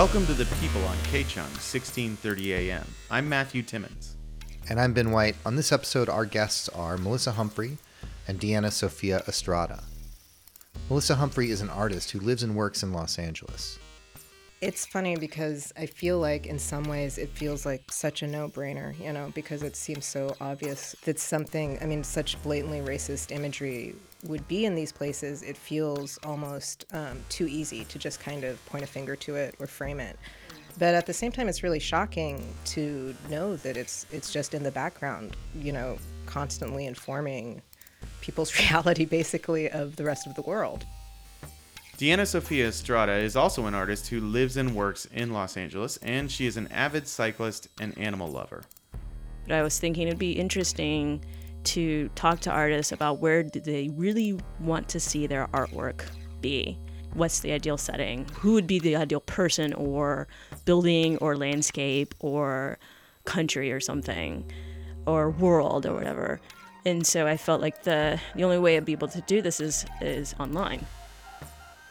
Welcome to the People on KCHUNG 1630 AM. I'm Matthew Timmons. And I'm Ben White. On this episode, our guests are Malisa Humphrey and Diana-Sofia Estrada. Malisa Humphrey is an artist who lives and works in Los Angeles. It's funny because I feel like in some ways it feels like such a no-brainer, you know, because it seems so obvious that something, I mean, such blatantly racist imagery would be in these places. It feels almost um, too easy to just kind of point a finger to it or frame it. But at the same time, it's really shocking to know that it's it's just in the background, you know, constantly informing people's reality, basically, of the rest of the world. Diana-Sofia Estrada is also an artist who lives and works in Los Angeles, and she is an avid cyclist and animal lover. But I was thinking it'd be interesting to talk to artists about where do they really want to see their artwork be. What's the ideal setting? Who would be the ideal person or building or landscape or country or something or world or whatever. And so I felt like the the only way I'd be able to do this is is online.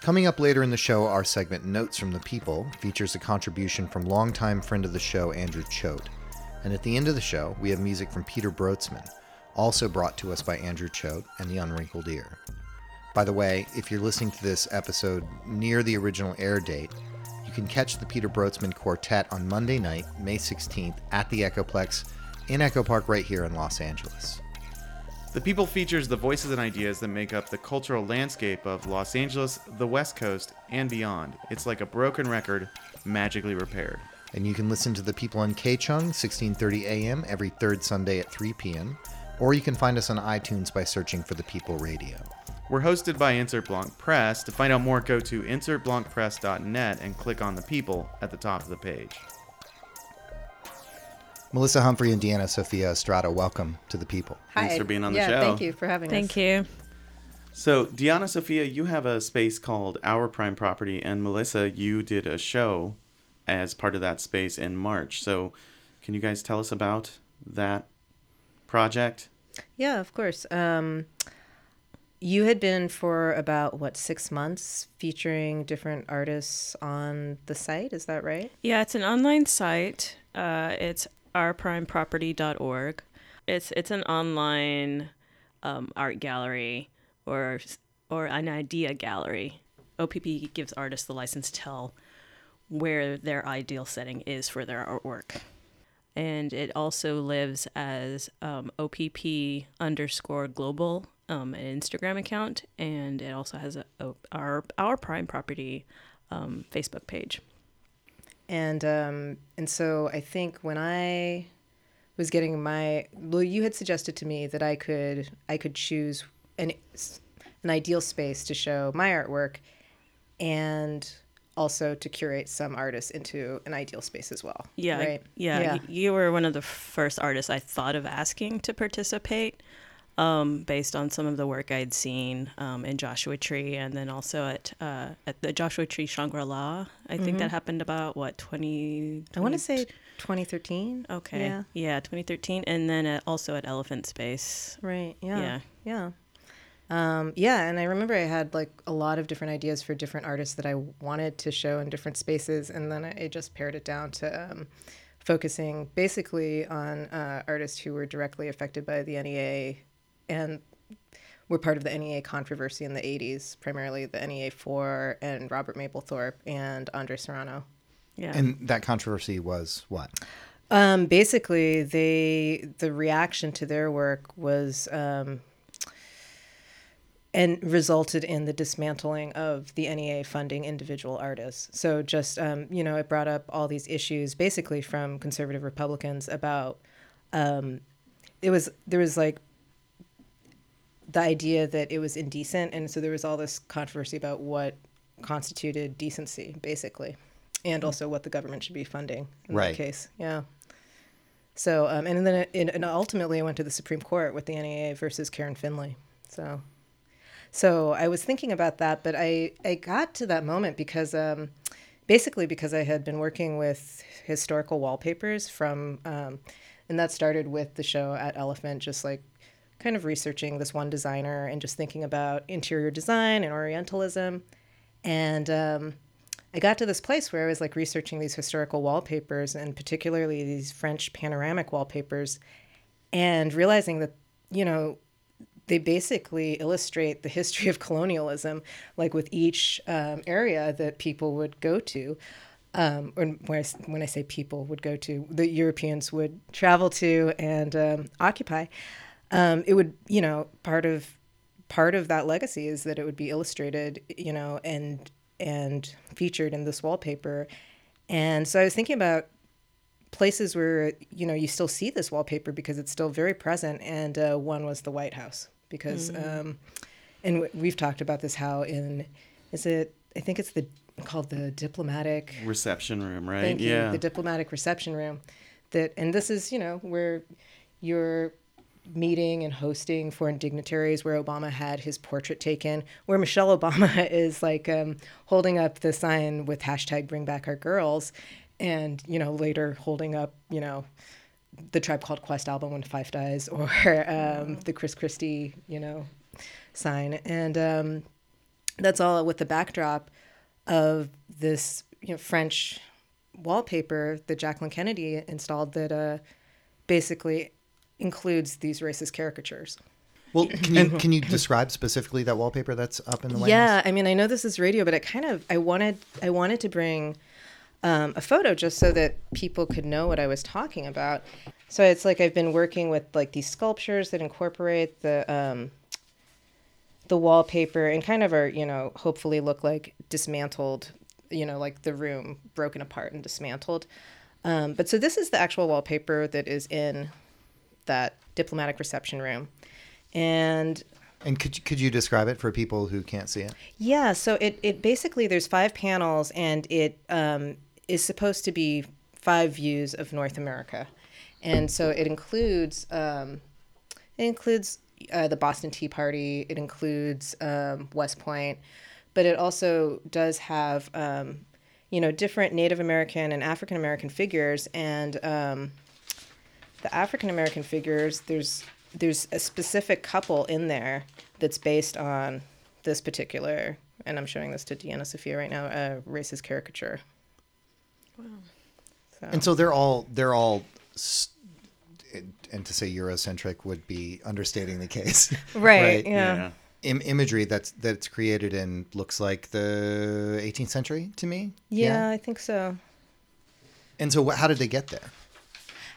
Coming up later in the show, our segment Notes from the People features a contribution from longtime friend of the show, Andrew Choate. And at the end of the show, we have music from Peter Brotzmann, also brought to us by Andrew Choate and the Unwrinkled Ear. By the way, if you're listening to this episode near the original air date, you can catch the Peter Brotzmann Quartet on Monday night, May 16th, at the Echoplex in Echo Park right here in Los Angeles. The People features the voices and ideas that make up the cultural landscape of Los Angeles, the West Coast, and beyond. It's like a broken record, magically repaired. And you can listen to The People on KCHUNG, 1630 AM, every third Sunday at 3 p.m., or you can find us on iTunes by searching for The People Radio. We're hosted by Insert Blanc Press. To find out more, go to insertblancpress.net and click on The People at the top of the page. Malisa Humphrey and Diana-Sofia Estrada, welcome to the people. Hi. Thanks for being on the yeah, show. thank you for having us. Thank you. So, Diana-Sofia, you have a space called Our Prime Property, and Malisa, you did a show as part of that space in March. So, can you guys tell us about that project? Yeah, of course. Um, you had been for about what six months featuring different artists on the site. Is that right? Yeah, it's an online site. Uh, it's ourprimeproperty.org. It's it's an online um, art gallery or or an idea gallery. OPP gives artists the license to tell where their ideal setting is for their artwork. And it also lives as um, OPP underscore global, um, an Instagram account, and it also has a, a our our prime property um, Facebook page. And um, and so I think when I was getting my well, you had suggested to me that I could I could choose an an ideal space to show my artwork, and also to curate some artists into an ideal space as well. Yeah, right. yeah. Yeah. You were one of the first artists I thought of asking to participate, um, based on some of the work I'd seen um, in Joshua Tree, and then also at uh, at the Joshua Tree Shangri La. I think that happened about what twenty. I want to say 2013. Okay. Yeah. Yeah, 2013, and then at, also at Elephant Space. Right. Yeah. Yeah. Yeah. Um, yeah. And I remember I had like a lot of different ideas for different artists that I wanted to show in different spaces. And then I just pared it down to um, focusing basically on uh, artists who were directly affected by the NEA and were part of the NEA controversy in the 80s, primarily the NEA 4 and Robert Mapplethorpe and Andre Serrano. Yeah. And that controversy was what? Um, basically, they the reaction to their work was um, and resulted in the dismantling of the NEA funding individual artists. So just um, you know, it brought up all these issues basically from conservative Republicans about um, it was there was like the idea that it was indecent, and so there was all this controversy about what constituted decency, basically, and also what the government should be funding in Right. that case. Yeah. So, um, and then it, it, and ultimately, I went to the Supreme Court with the NEA versus Karen Finley. So, so I was thinking about that, but I I got to that moment because um, basically because I had been working with historical wallpapers from, um, and that started with the show at Elephant, just like kind of researching this one designer and just thinking about interior design and Orientalism, and um, I got to this place where I was like researching these historical wallpapers and particularly these French panoramic wallpapers and realizing that, you know, they basically illustrate the history of colonialism, like with each um, area that people would go to. Um, or when I, when I say people would go to, the Europeans would travel to and um, occupy. Um, it would, you know, part of part of that legacy is that it would be illustrated, you know, and and featured in this wallpaper. And so I was thinking about places where you know you still see this wallpaper because it's still very present. And uh, one was the White House because, mm. um, and we've talked about this how in is it I think it's the called the diplomatic reception room, right? Thank yeah, you, the diplomatic reception room. That and this is you know where you're meeting and hosting foreign dignitaries where Obama had his portrait taken, where Michelle Obama is like um, holding up the sign with hashtag bring back our girls, and, you know, later holding up, you know, the Tribe Called Quest album when Phife dies or um, the Chris Christie, you know, sign. And um, that's all with the backdrop of this, you know, French wallpaper that Jacqueline Kennedy installed that uh, basically includes these racist caricatures. Well, can you can you describe specifically that wallpaper that's up in the White Yeah, I mean, I know this is radio, but it kind of I wanted I wanted to bring um, a photo just so that people could know what I was talking about. So it's like I've been working with like these sculptures that incorporate the um, the wallpaper and kind of are you know hopefully look like dismantled, you know, like the room broken apart and dismantled. Um, but so this is the actual wallpaper that is in that diplomatic reception room. And and could you, could you describe it for people who can't see it? Yeah, so it, it basically there's five panels and it um, is supposed to be five views of North America, and so it includes um, it includes uh, the Boston Tea Party, it includes um, West Point, but it also does have um, you know different Native American and African American figures and um, the African American figures, there's there's a specific couple in there that's based on this particular, and I'm showing this to Diana-Sofia right now, a racist caricature. Wow. So. And so they're all they're all, and to say Eurocentric would be understating the case. Right. right? Yeah. yeah. Im- imagery that's that's created in looks like the 18th century to me. Yeah, yeah. I think so. And so, how did they get there?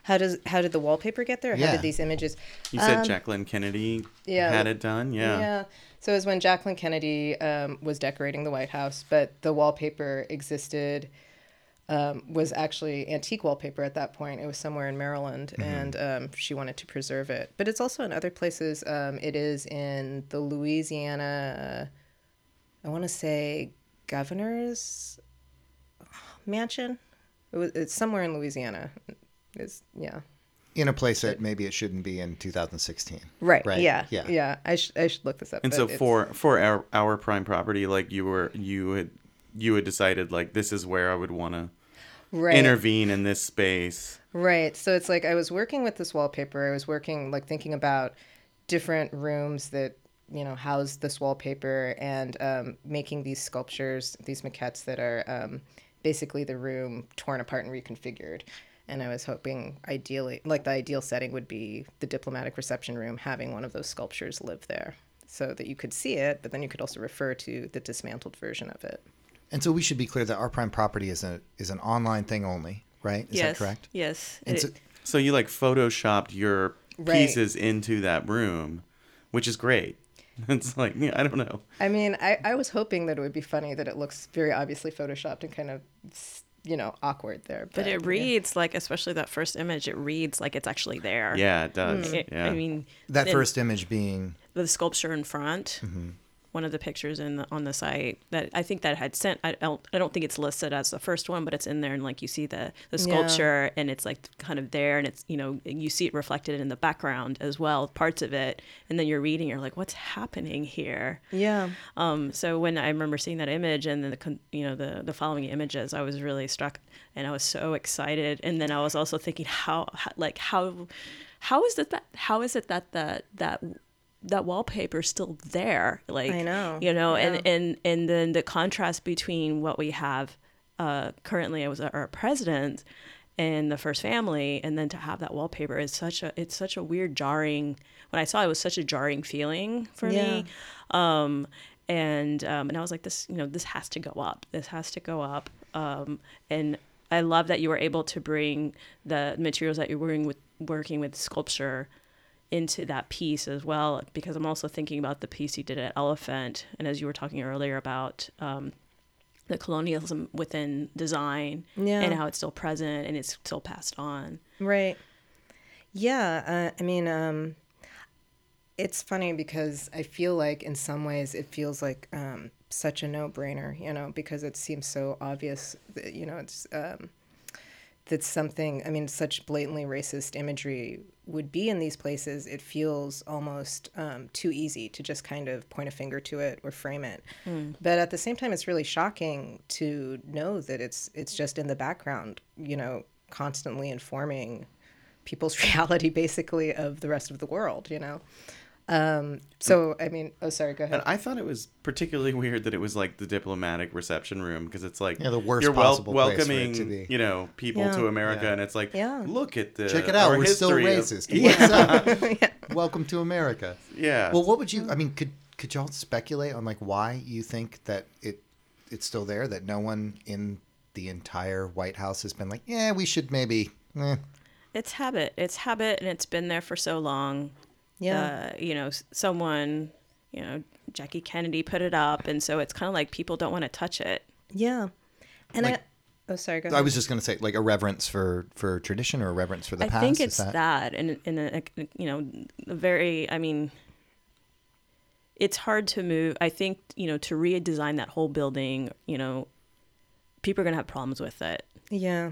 How does how did the wallpaper get there? How yeah. did these images? You said um, Jacqueline Kennedy yeah, had it done. Yeah. Yeah. So it was when Jacqueline Kennedy um, was decorating the White House, but the wallpaper existed. Um, was actually antique wallpaper at that point. It was somewhere in Maryland, mm-hmm. and um, she wanted to preserve it. But it's also in other places. Um, it is in the Louisiana, I want to say, governor's mansion. It was, it's somewhere in Louisiana is yeah. In a place that maybe it shouldn't be in 2016 right, right? yeah yeah. yeah. I, sh- I should look this up and so for for our our prime property like you were you had you had decided like this is where i would want to right. intervene in this space. Right. So it's like i was working with this wallpaper. I was working like thinking about different rooms that you know house this wallpaper and um, making these sculptures these maquettes that are um, basically the room torn apart and reconfigured and I was hoping ideally, like the ideal setting would be the diplomatic reception room, having one of those sculptures live there so that you could see it, but then you could also refer to the dismantled version of it. And so we should be clear that our prime property is a is an online thing only, right? Is yes. that correct? Yes. And so, so you like photoshopped your right. pieces into that room, which is great. It's like I don't know. I mean, I, I was hoping that it would be funny that it looks very obviously photoshopped and kind of you know awkward there but, but it reads yeah. like especially that first image it reads like it's actually there yeah it does it, yeah. i mean that first image being the sculpture in front mm-hmm one of the pictures in the, on the site that I think that had sent. I don't I don't think it's listed as the first one, but it's in there and like you see the the sculpture yeah. and it's like kind of there and it's you know you see it reflected in the background as well, parts of it, and then you're reading, you're like, what's happening here? Yeah. Um. So when I remember seeing that image and then the you know the the following images, I was really struck and I was so excited, and then I was also thinking how, how like how how is it that how is it that that that that wallpaper is still there. Like I know, you know, yeah. and and and then the contrast between what we have uh, currently as our president and the first family, and then to have that wallpaper is such a it's such a weird jarring. When I saw it, it was such a jarring feeling for me. Um, and um, and I was like, this, you know, this has to go up. This has to go up. Um, and I love that you were able to bring the materials that you're working with, working with sculpture into that piece as well. Because I'm also thinking about the piece you did at Elephant, and as you were talking earlier about um, the colonialism within design Yeah. and how it's still present and it's still passed on. Right. Yeah. Uh, I mean, um, it's funny because I feel like in some ways it feels like um, such a no brainer, you know, because it seems so obvious that, you know, it's. Um, that something, I mean, such blatantly racist imagery would be in these places, it feels almost um, too easy to just kind of point a finger to it or frame it. But at the same time, it's really shocking to know that it's it's just in the background, you know, constantly informing people's reality, basically, of the rest of the world. You know. Um, so I mean, oh, sorry, go ahead. And I thought it was particularly weird that it was like the diplomatic reception room because it's like Yeah, the worst you're possible place for it welcoming, to be. you know, people Yeah. to America, Yeah. and it's like, Yeah. look at the Check it out. We're still history of- racist. yeah, up? Welcome to America. yeah. Well, what would you? I mean, could could y'all speculate on like why you think that it it's still there? That no one in the entire White House has been like, yeah, we should maybe. Eh. It's habit. It's habit, and it's been there for so long. Yeah. uh, you know, someone, you know, Jackie Kennedy put it up, and so it's kind of like people don't want to touch it. yeah. And like- I. Oh, sorry. Go ahead. I was just gonna say like a reverence for for tradition or a reverence for the I past. I think is it's that, and in a, you know, a very. I mean, it's hard to move. I think you know to redesign that whole building. You know, people are gonna have problems with it. Yeah.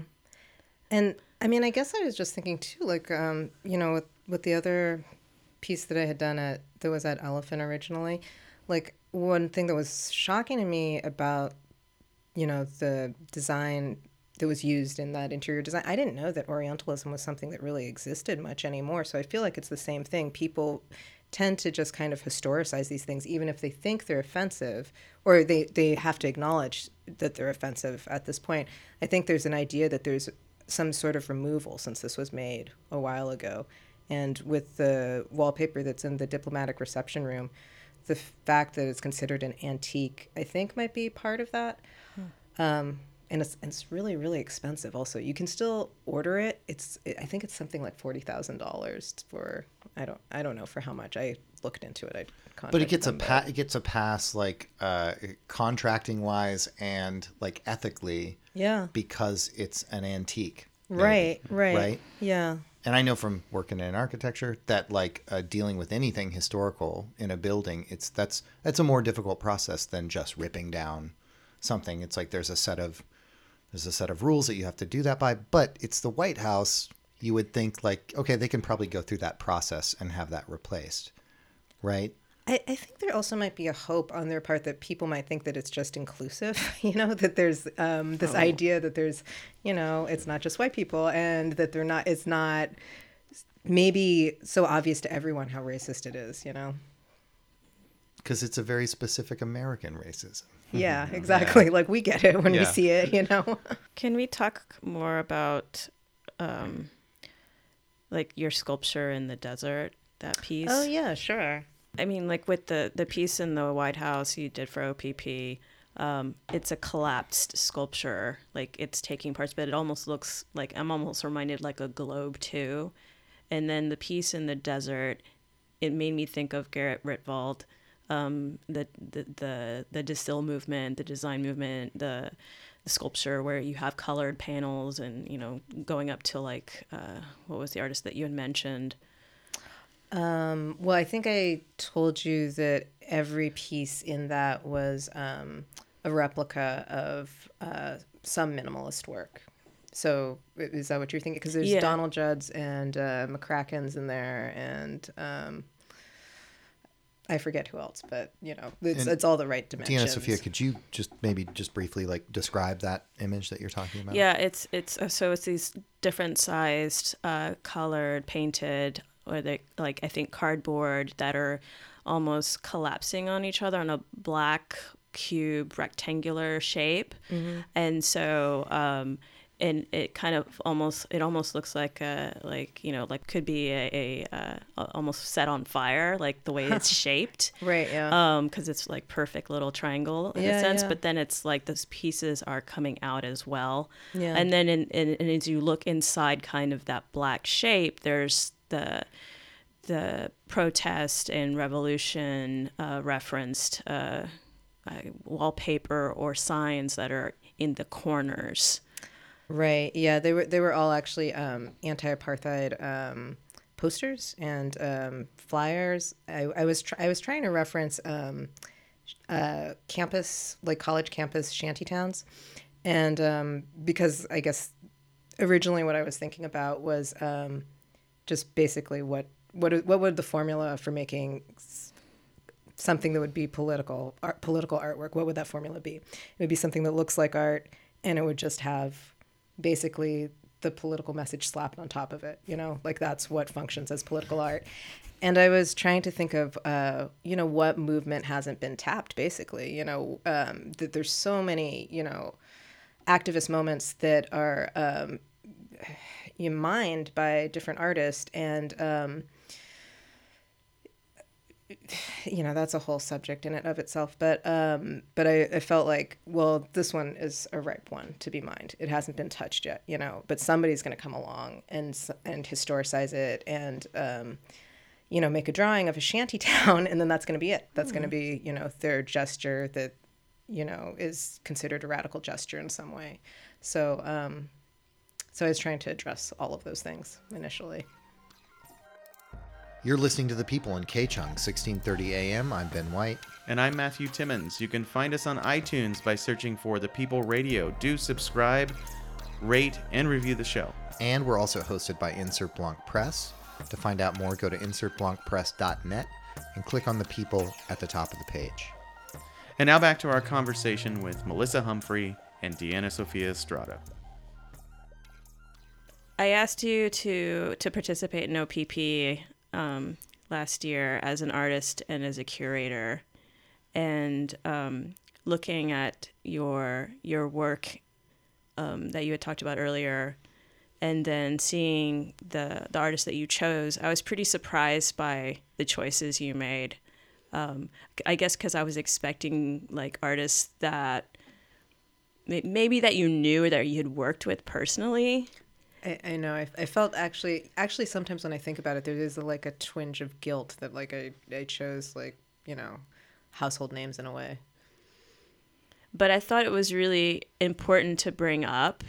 And I mean, I guess I was just thinking too, like, um, you know, with, with the other piece that I had done at, that was at Elephant originally, like, one thing that was shocking to me about, you know, the design that was used in that interior design, I didn't know that Orientalism was something that really existed much anymore. So I feel like it's the same thing. People tend to just kind of historicize these things, even if they think they're offensive or they, they have to acknowledge that they're offensive at this point. I think there's an idea that there's some sort of removal since this was made a while ago. And with the wallpaper that's in the diplomatic reception room, the fact that it's considered an antique, I think, might be part of that. Um, and it's, it's really, really expensive. Also, you can still order it. It's I think it's something like forty thousand dollars for I don't I don't know for how much. I looked into it. I but it gets a them, but- it gets a pass like uh, contracting wise and like ethically Yeah. because it's an antique. Right. Right. Right. Yeah. And I know from working in architecture that like uh, dealing with anything historical in a building, it's that's that's a more difficult process than just ripping down something. It's like there's a set of there's a set of rules that you have to do that by, but it's the White House. You would think like okay, they can probably go through that process and have that replaced, right? I, I think there also might be a hope on their part that people might think that it's just inclusive, you know, that there's um, this idea that there's, you know, it's not just white people and that they're not, it's not maybe so obvious to everyone how racist it is, you know? Because it's a very specific American racism. Yeah, exactly. Like we get it when we see it, you know? Can we talk more about, um, like your sculpture in the desert? That piece. Oh, yeah, sure. I mean, like with the the piece in the White House you did for OPP, um, it's a collapsed sculpture. Like it's taking parts, but it almost looks like I'm almost reminded like a globe too. And then the piece in the desert, it made me think of Gerrit Rietveld, um, the, the the the De Stijl movement, the design movement, the the sculpture where you have colored panels and you know going up to like uh, what was the artist that you had mentioned? Um, well, I think I told you that every piece in that was um, a replica of uh, some minimalist work. So is that what you're thinking? Because there's Yeah. Donald Judd's and uh, McCracken's in there, and um, I forget who else, but you know, it's, it's all the right dimensions. Diana-Sofia, could you just maybe just briefly like describe that image that you're talking about? Yeah, it's it's uh, so it's these different sized, uh, colored, painted or they like I think cardboard that are almost collapsing on each other on a black cube rectangular shape, and so. Um, and it kind of almost it almost looks like a like you know like could be a, a uh, almost set on fire like the way it's shaped Right. Yeah. um because it's like perfect little triangle in Yeah, a sense yeah. but then it's like those pieces are coming out as well Yeah. and then in, in, and as you look inside kind of that black shape there's the the protest and revolution uh, referenced uh, uh, wallpaper or signs that are in the corners Right. Yeah. They were they were all actually um, anti-apartheid um, posters and um, flyers. I, I was tr- I was trying to reference um, uh, campus like college campus shantytowns, and um, because I guess originally what I was thinking about was um, just basically what what what would the formula for making something that would be political art, political artwork what would that formula be? It would be something that looks like art and it would just have basically the political message slapped on top of it you know? Like that's what functions as political art. And i was trying to think of uh, you know what movement hasn't been tapped basically you know? Um, that there's so many you know activist moments that are um, you mined by different artists and um, you know that's a whole subject in and of itself but um but I, I felt like well this one is a ripe one to be mined. It hasn't been touched yet you know but somebody's going to come along and and historicize it and um you know make a drawing of a shanty town and then that's going to be it. That's going to be you know their gesture that you know is considered a radical gesture in some way. So um so i was trying to address all of those things initially You're listening to The People in K-Chung, 1630 AM. I'm Ben White. And I'm Matthew Timmons. You can find us on iTunes by searching for The People Radio. Do subscribe, rate, and review the show. And we're also hosted by Insert Blanc Press. To find out more, go to insertblancpress.net and click on the people at the top of the page. And now back to our conversation with Malisa Humphrey and Diana-Sofia Estrada. I asked you to to participate in OPP um, last year as an artist and as a curator, and um, looking at your your work um, that you had talked about earlier, and then seeing the the artists that you chose, I was pretty surprised by the choices you made. Um, I guess because I was expecting like artists that maybe that you knew that you had worked with personally. I, I know. I, I felt actually, actually, sometimes when I think about it, there is a, like a twinge of guilt that like I, I chose like you know, household names in a way. but I thought it was really important to bring up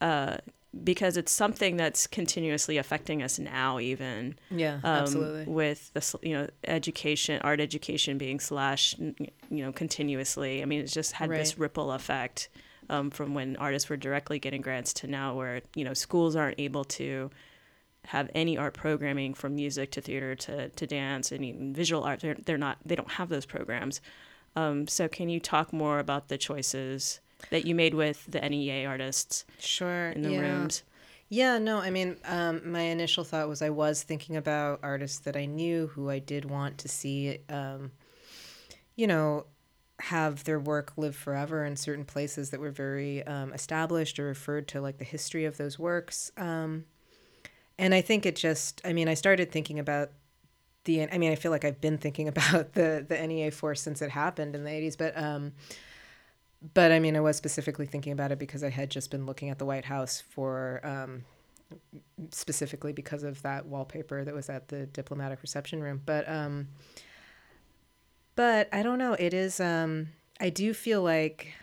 uh, because it's something that's continuously affecting us now, even Yeah, um, absolutely. with the you know education, art education being slashed, you know, continuously. I mean, it's just had this ripple effect um, from when artists were directly getting grants to now, where you know schools aren't able to have any art programming from music to theater to, to dance and even visual art. They're, they're not they don't have those programs. Um, so can you talk more about the choices that you made with the NEA artists Sure. in the yeah. rooms? Yeah, no, I mean, um, my initial thought was I was thinking about artists that I knew who I did want to see, um, you know, have their work live forever in certain places that were very um, established or referred to like the history of those works. Um, and I think it just, I mean, I started thinking about the, I mean, I feel like I've been thinking about the, the NEA 4 since it happened in the 80s, but, um, but I mean, I was specifically thinking about it because I had just been looking at the White House for um, specifically because of that wallpaper that was at the diplomatic reception room. But um, but I don't know. It is. Um, I do feel like,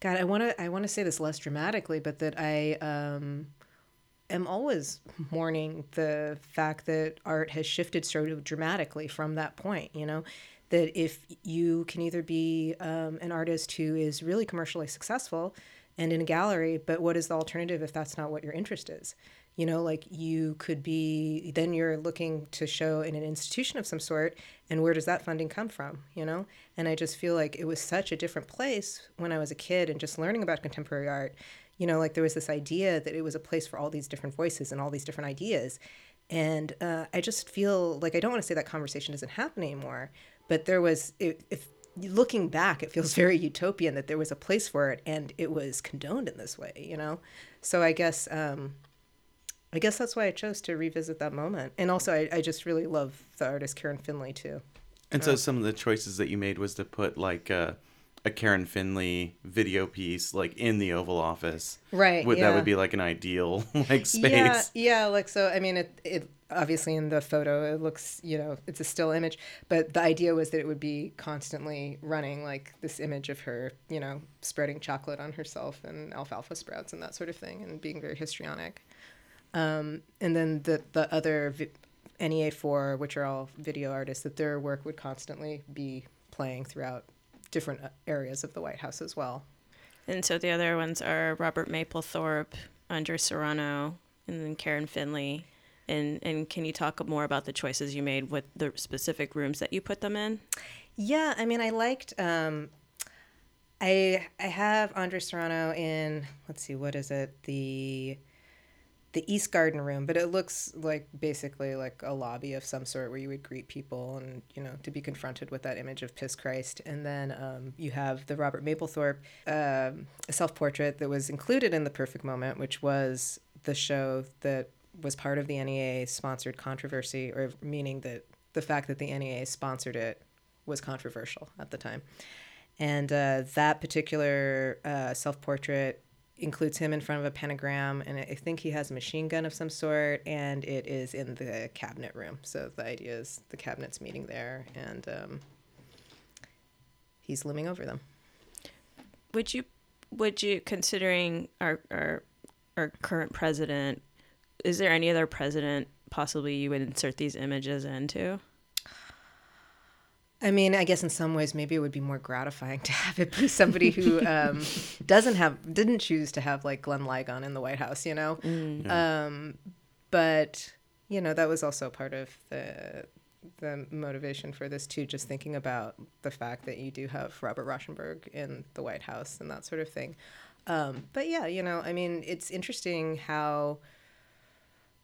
God, I want to. I want to say this less dramatically, but that I um, am always mourning the fact that art has shifted so dramatically from that point. You know, that if you can either be um, an artist who is really commercially successful and in a gallery, but what is the alternative if that's not what your interest is? You know, like you could be, then you're looking to show in an institution of some sort, and where does that funding come from? You know? And I just feel like it was such a different place when I was a kid and just learning about contemporary art. You know, like there was this idea that it was a place for all these different voices and all these different ideas. and uh, I just feel like I don't want to say that conversation doesn't happen anymore, but there was if, looking back, it feels very utopian that there was a place for it and it was condoned in this way, you know. So I guess um, I guess that's why I chose to revisit that moment, and also I, I just really love the artist Karen Finley too. And so um, some of the choices that you made was to put like a, a Karen Finley video piece like in the Oval Office. Right. Would, yeah. That would be like an ideal like space. Yeah, yeah. Like so, I mean, it it obviously in the photo it looks you know it's a still image, but the idea was that it would be constantly running like this image of her you know spreading chocolate on herself and alfalfa sprouts and that sort of thing and being very histrionic. Um, and then the the other vi- NEA4, which are all video artists, that their work would constantly be playing throughout different uh, areas of the White House as well. And so the other ones are Robert Mapplethorpe, Andre Serrano, and then Karen Finley. And and can you talk more about the choices you made with the specific rooms that you put them in? Yeah, I mean, I liked. Um, I I have Andre Serrano in. Let's see, what is it? The the East Garden room, but it looks like basically like a lobby of some sort where you would greet people and you know to be confronted with that image of Piss Christ. And then um, you have the Robert Mapplethorpe um, self portrait that was included in the Perfect Moment, which was the show that was part of the NEA sponsored controversy, or meaning that the fact that the NEA sponsored it was controversial at the time. And uh, that particular uh, self portrait includes him in front of a pentagram, and I think he has a machine gun of some sort, and it is in the cabinet room. So the idea is the cabinet's meeting there, and um, he's looming over them. Would you would you considering our our our current president? Is there any other president possibly you would insert these images into? I mean, I guess in some ways, maybe it would be more gratifying to have it be somebody who um, doesn't have, didn't choose to have like Glenn Ligon in the White House, you know. Um, but you know, that was also part of the the motivation for this too. Just thinking about the fact that you do have Robert Rauschenberg in the White House and that sort of thing. Um, but yeah, you know, I mean, it's interesting how.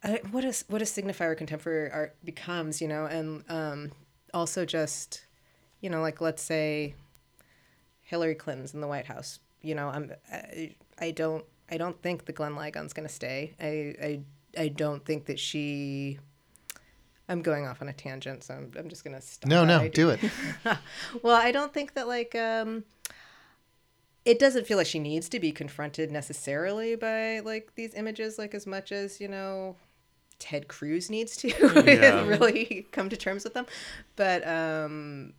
I, what a what a signifier contemporary art becomes, you know, and um, also just, you know, like let's say Hillary Clinton's in the White House. You know, I'm I, I don't I don't think the Glenn Ligon's going to stay. I, I I don't think that she. I'm going off on a tangent, so I'm, I'm just going to stop. No, no, do it. well, I don't think that like um it doesn't feel like she needs to be confronted necessarily by like these images like as much as, you know, Ted Cruz needs to Yeah. really come to terms with them. But um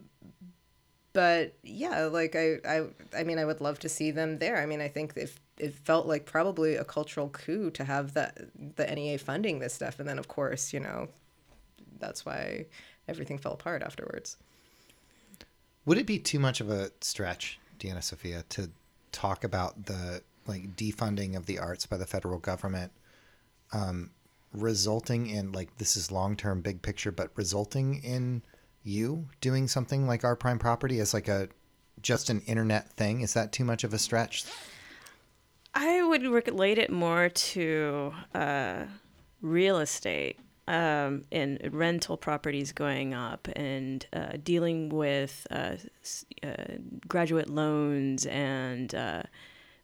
but yeah, like I, I I mean I would love to see them there. I mean I think if it felt like probably a cultural coup to have that the NEA funding this stuff and then of course, you know, that's why everything fell apart afterwards. Would it be too much of a stretch, Diana-Sofia, to talk about the like defunding of the arts by the federal government, um, resulting in like this is long term, big picture, but resulting in you doing something like our prime property as like a just an internet thing? Is that too much of a stretch? I would relate it more to uh, real estate um, and rental properties going up and uh, dealing with uh, uh, graduate loans and uh,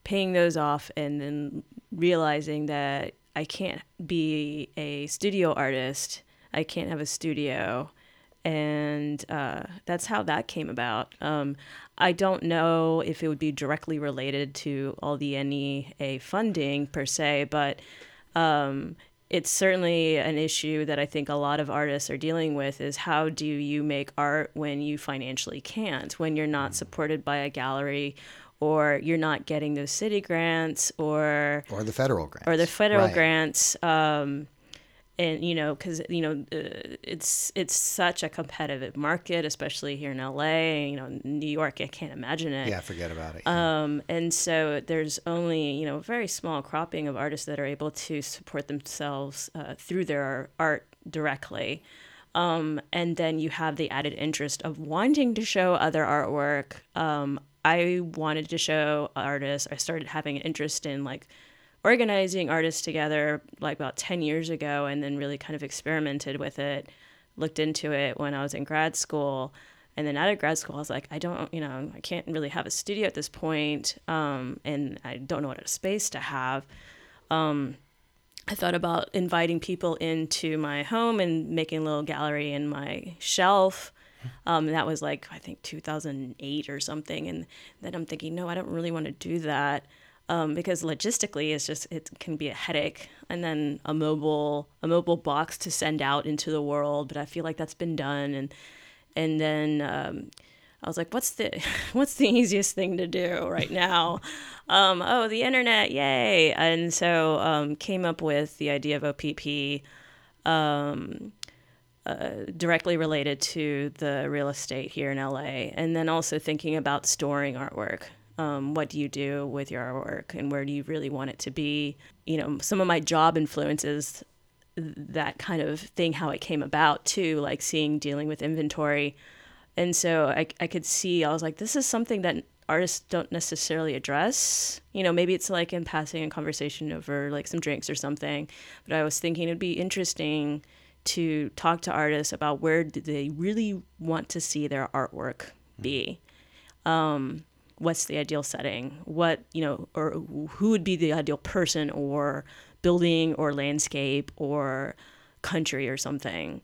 paying those off and then realizing that I can't be a studio artist. I can't have a studio. And uh, that's how that came about. Um, I don't know if it would be directly related to all the NEA funding per se, but um, it's certainly an issue that I think a lot of artists are dealing with is how do you make art when you financially can't, when you're not supported by a gallery or you're not getting those city grants or Or the federal grant? or the federal Right. grants um and you know because you know uh, it's it's such a competitive market especially here in la you know new york i can't imagine it Yeah, forget about it. um, and so there's only you know a very small cropping of artists that are able to support themselves uh, through their art directly. Um, and then you have the added interest of wanting to show other artwork. Um, I wanted to show artists. I started having an interest in like organizing artists together like about 10 years ago and then really kind of experimented with it looked into it when i was in grad school and then out of grad school i was like i don't you know i can't really have a studio at this point um, and i don't know what a space to have um, i thought about inviting people into my home and making a little gallery in my shelf um, that was like i think 2008 or something and then i'm thinking no i don't really want to do that um, because logistically it's just it can be a headache and then a mobile a mobile box to send out into the world but i feel like that's been done and and then um, i was like what's the what's the easiest thing to do right now? Um, oh the internet yay! And so um, came up with the idea of opp um, uh, directly related to the real estate here in la and then also thinking about storing artwork. Um, what do you do with your artwork and where do you really want it to be? You know some of my job influences that kind of thing how it came about too like seeing dealing with inventory. And so I, I could see i was like this is something that artists don't necessarily address. You know maybe it's like in passing a conversation over like some drinks or something but i was thinking it'd be interesting to talk to artists about where do they really want to see their artwork be. Um, what's the ideal setting? What you know or who would be the ideal person or building or landscape or country or something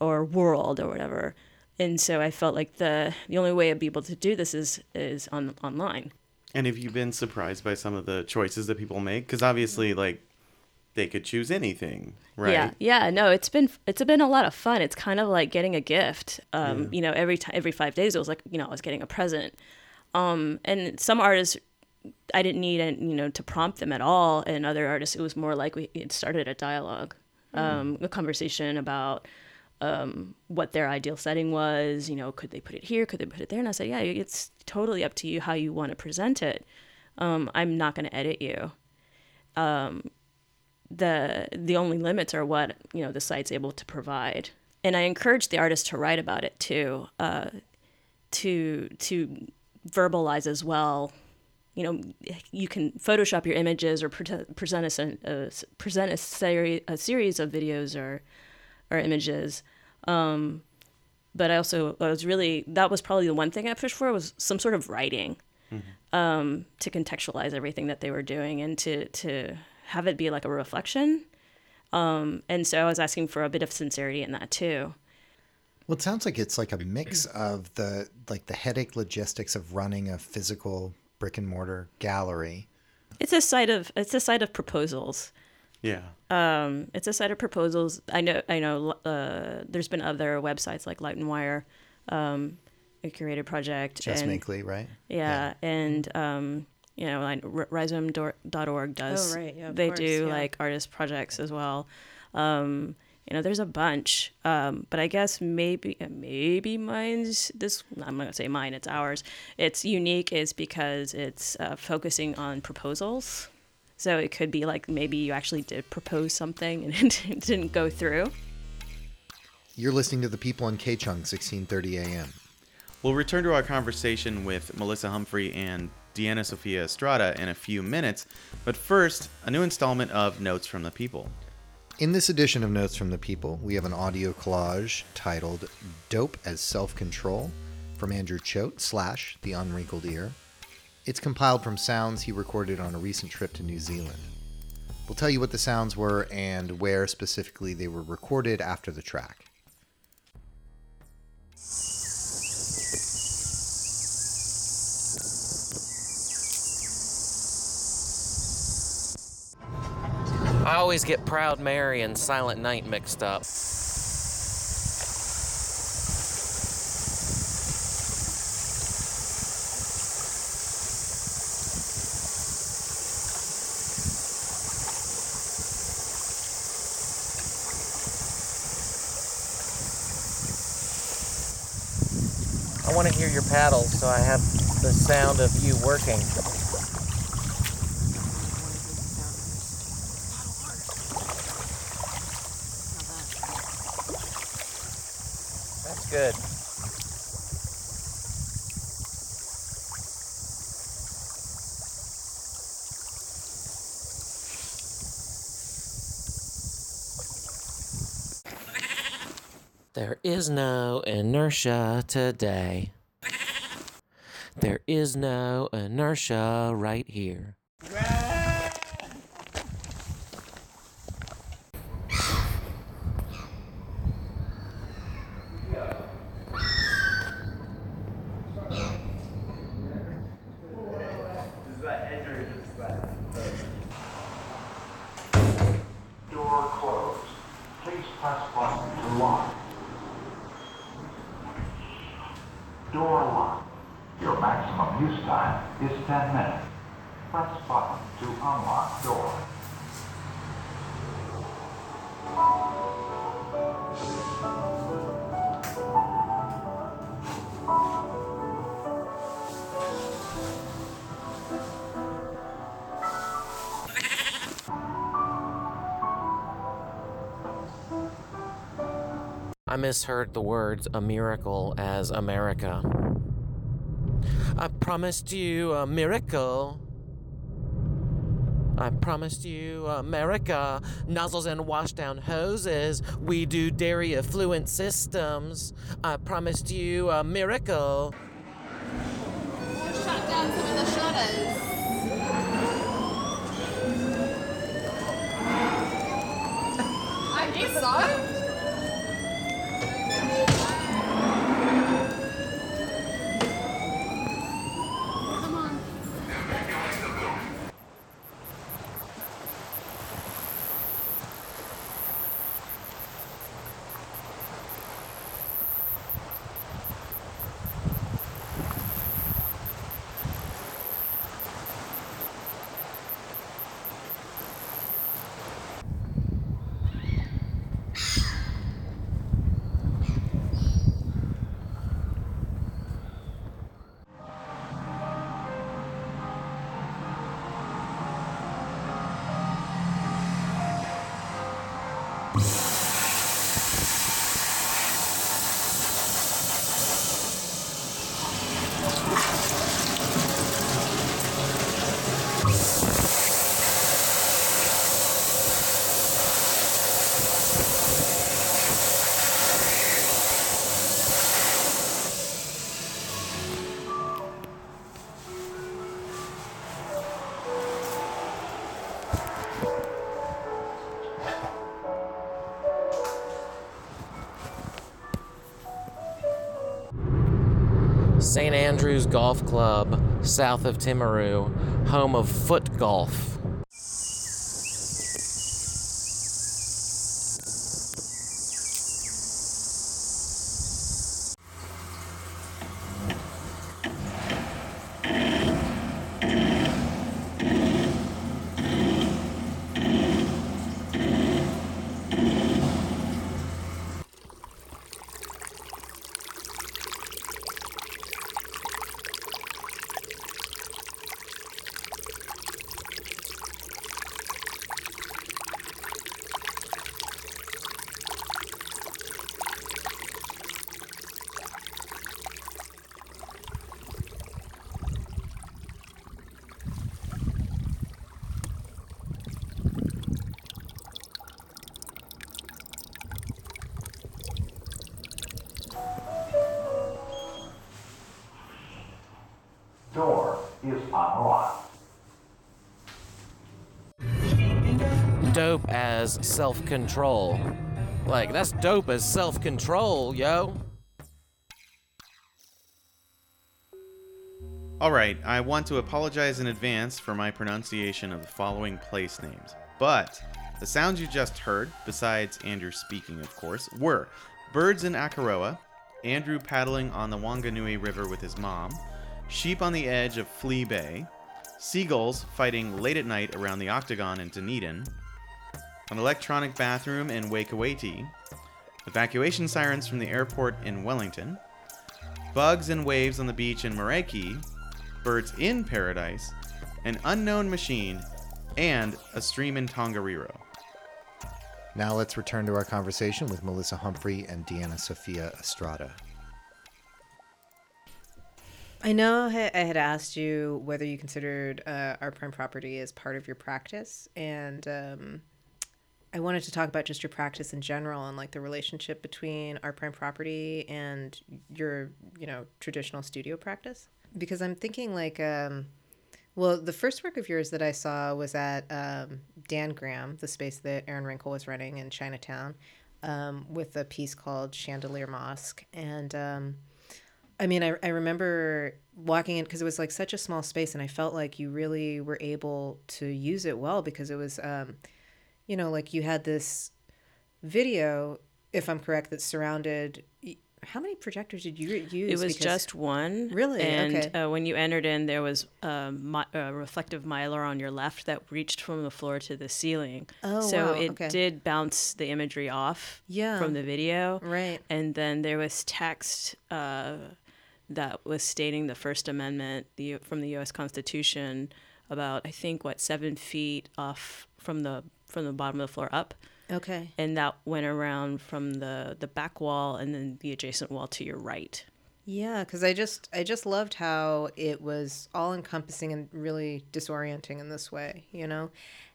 or world or whatever? And so i felt like the the only way i'd be able to do this is is on online. And have you been surprised by some of the choices that people make? Because obviously, like, they could choose anything, right? Yeah, yeah. No, it's been it's been a lot of fun. It's kind of like getting a gift. Um, You know, every time every five days, it was like you know I was getting a present. Um, and some artists, I didn't need you know to prompt them at all, and other artists, it was more like we it started a dialogue, um, a conversation about um, what their ideal setting was. You know, could they put it here? Could they put it there? And I said, yeah, it's totally up to you how you want to present it. Um, I'm not going to edit you. Um, the the only limits are what you know the site's able to provide. And I encourage the artist to write about it too, uh, to to verbalize as well. You know, you can Photoshop your images or pre- present a, a present a, seri- a series of videos or or images. Um, but I also I was really that was probably the one thing I pushed for was some sort of writing um, to contextualize everything that they were doing and to to have it be like a reflection. Um, and so I was asking for a bit of sincerity in that too. Well, it sounds like it's like a mix of the like the headache logistics of running a physical brick and mortar gallery. It's a site of it's a site of proposals. Yeah. Um, it's a site of proposals. I know I know uh, there's been other websites like Light and Wire, um, a curated project. Jess and, Minkley, right? Yeah, and um, you know, like R- rhizome.org does. Oh, right, yeah, of they course, do yeah. like artist projects as well. Um, you know, there's a bunch, um, but I guess maybe maybe mine's this. I'm not gonna say mine. It's ours. It's unique is because it's uh, focusing on proposals. So it could be like maybe you actually did propose something and it didn't go through. You're listening to the people on K Chung 1630 AM. We'll return to our conversation with Malisa Humphrey and Diana-Sofia Estrada in a few minutes, but first, a new installment of Notes from the People. In this edition of Notes from the People, we have an audio collage titled Dope as Self Control from Andrew Choate slash The Unwrinkled Ear. It's compiled from sounds he recorded on a recent trip to New Zealand. We'll tell you what the sounds were and where specifically they were recorded after the track. I always get Proud Mary and Silent Night mixed up. I want to hear your paddle, so I have the sound of you working. good. There is no inertia today. There is no inertia right here. Misheard the words a miracle as America. I promised you a miracle. I promised you America, nozzles and washdown hoses. We do dairy affluent systems. I promised you a miracle. Shut down some of the shutters. I guess so. Come on. St. Golf Club, south of Timaru, home of foot golf. Door is unlocked. Dope self control. Like, that's dope as self control, yo. All right, I want to apologize in advance for my pronunciation of the following place names. But the sounds you just heard, besides Andrew speaking, of course, were birds in Akaroa, Andrew paddling on the Wanganui River with his mom, sheep on the edge of Flea Bay, seagulls fighting late at night around the Octagon in Dunedin, an electronic bathroom in Waikouaiti, evacuation sirens from the airport in Wellington, bugs and waves on the beach in Maraiki, birds in paradise, an unknown machine, and a stream in Tongariro. Now let's return to our conversation with Malisa Humphrey and Diana-Sofia Estrada. I know I I had asked you whether you considered uh, our prime property as part of your practice, and um, I wanted to talk about just your practice in general and like the relationship between art prime property and your, you know, traditional studio practice. Because I'm thinking like, um, well, the first work of yours that I saw was at um, Dan Graham, the space that Aaron Wrinkle was running in Chinatown, um, with a piece called Chandelier Mosque. And um, I mean, I, I remember walking in because it was like such a small space, and I felt like you really were able to use it well because it was, um, you know, like you had this video, if I'm correct, that surrounded. How many projectors did you use? It was Because- just one. Really? And Okay. uh, when you entered in, there was mi- a reflective mylar on your left that reached from the floor to the ceiling. Oh, so wow, it okay. did bounce the imagery off Yeah. from the video. Right. And then there was text uh, that was stating the First Amendment the, from the U.S. Constitution about, I think, what, seven feet off from the from the bottom of the floor up Okay. and that went around from the the back wall and then the adjacent wall to your right. Yeah, because I just I just loved how it was all encompassing and really disorienting in this way, you know.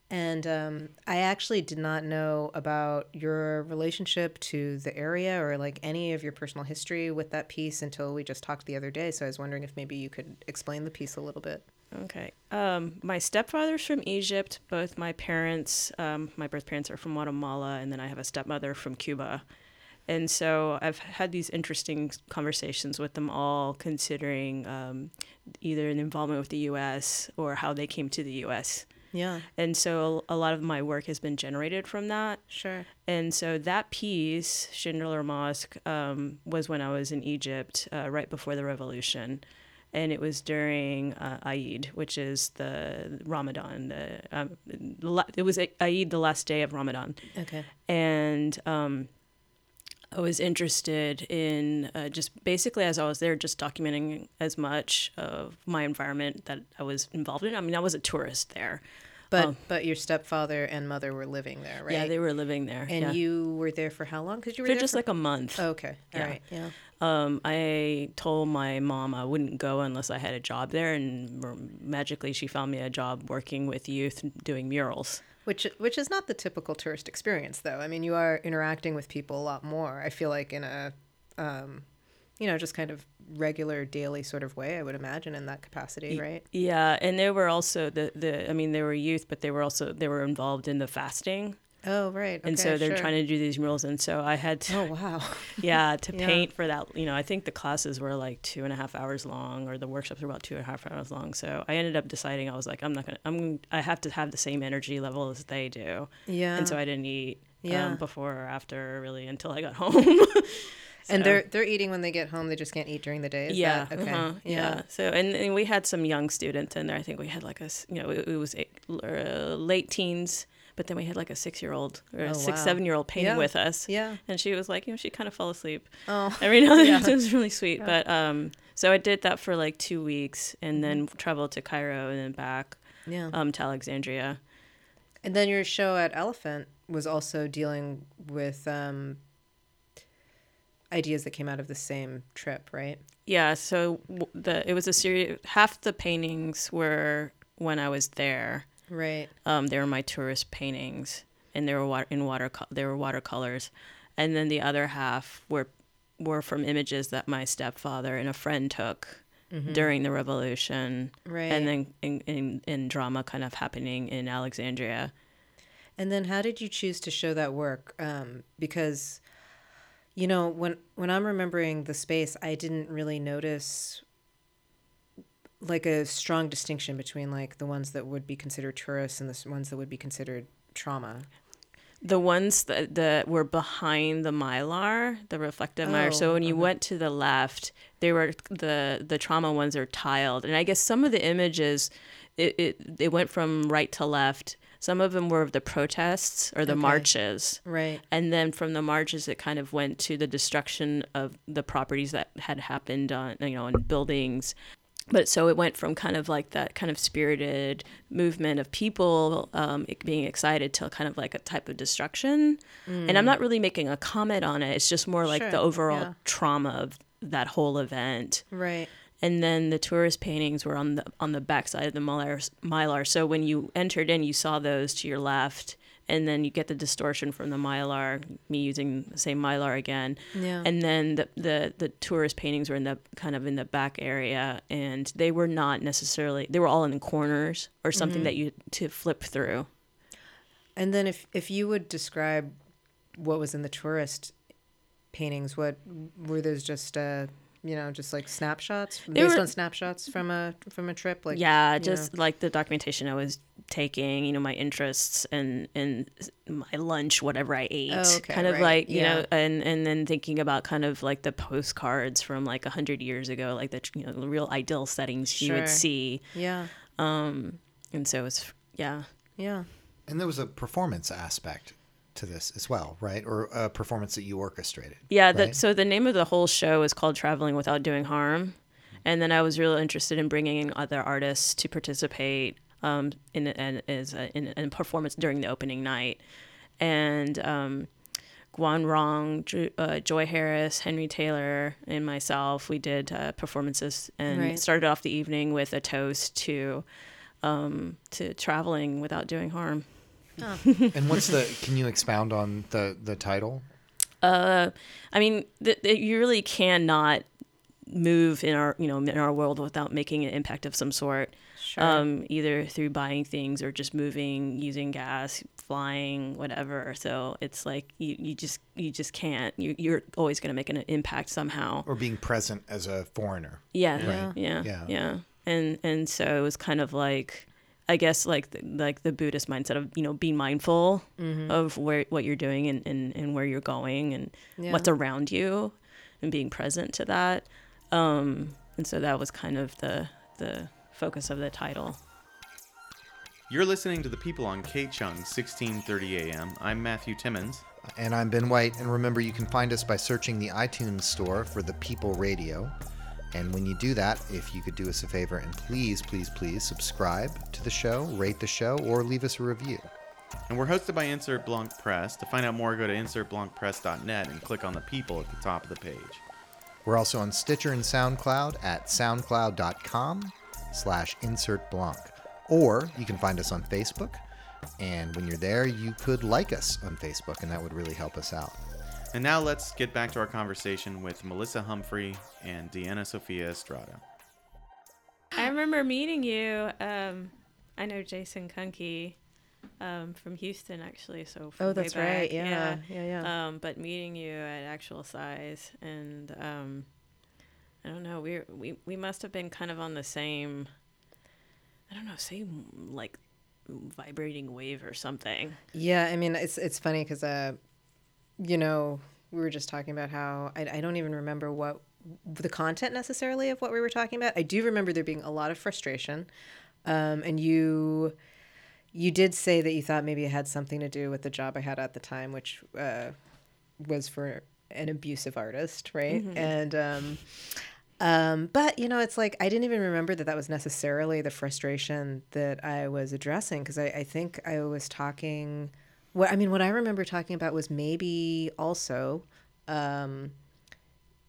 And um, I actually did not know about your relationship to the area or like any of your personal history with that piece until we just talked the other day. So I was wondering if maybe you could explain the piece a little bit. Okay. Um, my stepfather's from Egypt. Both my parents, um, my birth parents, are from Guatemala, and then I have a stepmother from Cuba. And so I've had these interesting conversations with them all, considering um, either an involvement with the U.S. or how they came to the U.S. Yeah, And so a lot of my work has been generated from that. sure. And so that piece, Schindler Mosque, um, was when I was in Egypt uh, right before the revolution. And it was during uh, Eid, which is the Ramadan. The, um, it was Eid, the last day of Ramadan. Okay. And um, I was interested in uh, just basically as I was there, just documenting as much of my environment that I was involved in. I mean, I was a tourist there. But Um, but your stepfather and mother were living there, right? Yeah, they were living there. And yeah. you were there for how long? Because you were for just for... like a month. Oh, okay. All Yeah. right. Yeah. Um, I told my mom I wouldn't go unless I had a job there, and magically she found me a job working with youth doing murals. Which which is not the typical tourist experience, though. I mean, you are interacting with people a lot more. I feel like in a, um, you know, just kind of regular daily sort of way. I would imagine in that capacity, right? Yeah, and they were also the the. I mean, they were youth, but they were also they were involved in the fasting, Oh, right. and so they're trying to do these murals, and so I had to. Oh wow. Yeah, to Yeah. paint for that, you know, I think the classes were like two and a half hours long, or the workshops were about two and a half hours long. So I ended up deciding I was like, I'm not gonna, I'm, I have to have the same energy level as they do. Yeah. and so I didn't eat Yeah. um, before or after really until I got home. And they're they're eating when they get home. They just can't eat during the day. Is yeah, That, okay. uh-huh, yeah. So and, and we had some young students in there. I think we had like a you know it, it was eight, uh, late teens, but then we had like a six year old or a Oh, six wow. seven year old painting Yeah. with us. Yeah. and she was like you know she kind of fell asleep Oh. every now and then. Yeah. it was really sweet. But um, so I did that for like two weeks, and then traveled to Cairo and then back Mm-hmm. Yeah. um to Alexandria. And then your show at Elephant was also dealing with um, ideas that came out of the same trip, right? Yeah, so the it was a series. Half the paintings were when I was there. Right. Um, they were my tourist paintings, and they were water, in water. They were watercolors, and then the other half were were from images that my stepfather and a friend took during the revolution, Right. and then in, in in drama kind of happening in Alexandria. And then how did you choose to show that work? Um, because, you know, when when I'm remembering the space, I didn't really notice like a strong distinction between like the ones that would be considered tourists and the ones that would be considered trauma. The ones that, that were behind the mylar, the reflective mylar. So Oh, when you okay. went to the left, they were the the trauma ones are tiled, and I guess some of the images, it it, it went from right to left. Some of them were of the protests or the Okay. marches, Right. and then from the marches, it kind of went to the destruction of the properties that had happened on you know in buildings. But so it went from kind of like that kind of spirited movement of people um, being excited to kind of like a type of destruction. And I'm not really making a comment on it. It's just more like Mm. Sure, the overall yeah. trauma of that whole event. Right. And then the tourist paintings were on the on the backside of the mylar. mylar. So when you entered in, you saw those to your left, and then you get the distortion from the mylar. Me using the same mylar again, Yeah. and then the, the the tourist paintings were in the kind of in the back area, and they were not necessarily they were all in the corners or something that you to flip through. And then if if you would describe what was in the tourist paintings, what were those just uh you know, just like snapshots They based were- on snapshots from a from a trip like yeah, just know. like the documentation I was taking, you know, my interests and and my lunch, whatever I ate, Oh, okay, kind of right, like you yeah. know, and and then thinking about kind of like the postcards from like a hundred years ago, like the you know the real ideal settings you would see, Yeah. Um, and so it's yeah. Yeah. And there was a performance aspect to this as well, right? Or a performance that you orchestrated. Yeah, that right? so the name of the whole show is called Traveling Without Doing Harm. And then I was really interested in bringing in other artists to participate um, in an as a, in, in a performance during the opening night. And um, Guan Rong, Jo- uh, Joy Harris, Henry Taylor, and myself, we did uh, performances and Right. started off the evening with a toast to um, to traveling without doing harm. And what's the? Can you expound on the the title? I mean, th- th- you really cannot move in our you know in our world without making an impact of some sort. Sure. Um, either through buying things or just moving, using gas, flying, whatever. So it's like you, you just you just can't. You, you're always going to make an impact somehow. Or being present as a foreigner? Yeah, Right. yeah, Yeah. yeah, And and so it was kind of like, I guess like the, like the Buddhist mindset of you know being mindful of where what you're doing and, and, and where you're going and Yeah. what's around you, and being present to that. Um, and so that was kind of the the focus of the title. You're listening to the people on KCHUNG 1630 AM. I'm Matthew Timmons. And I'm Ben White. And remember, you can find us by searching the iTunes store for the People Radio. And when you do that, if you could do us a favor and please, please, please subscribe to the show, rate the show, or leave us a review. And we're hosted by Insert Blanc Press. To find out more, go to insertblancpress.net and click on the people at the top of the page. We're also on Stitcher and SoundCloud at soundcloud.com slash insertblanc. Or you can find us on Facebook. And when you're there, you could like us on Facebook, and that would really help us out. And now let's get back to our conversation with Malisa Humphrey and Diana-Sofia Estrada. I remember meeting you. Um, I know Jason Kunke um, from Houston, actually. So from Oh, way that's back. right. Yeah. Yeah, yeah. Um, but meeting you at actual size, and um, I don't know, we we we must have been kind of on the same. I don't know, same like vibrating wave or something. Yeah, I mean, it's it's funny because, uh, you know, we were just talking about how I, I don't even remember what the content necessarily of what we were talking about. I do remember there being a lot of frustration, um, and you you did say that you thought maybe it had something to do with the job I had at the time, which uh, was for an abusive artist, right? And um, um, but you know, it's like I didn't even remember that that was necessarily the frustration that I was addressing because I, I think I was talking. What I mean, what I remember talking about was maybe also, um,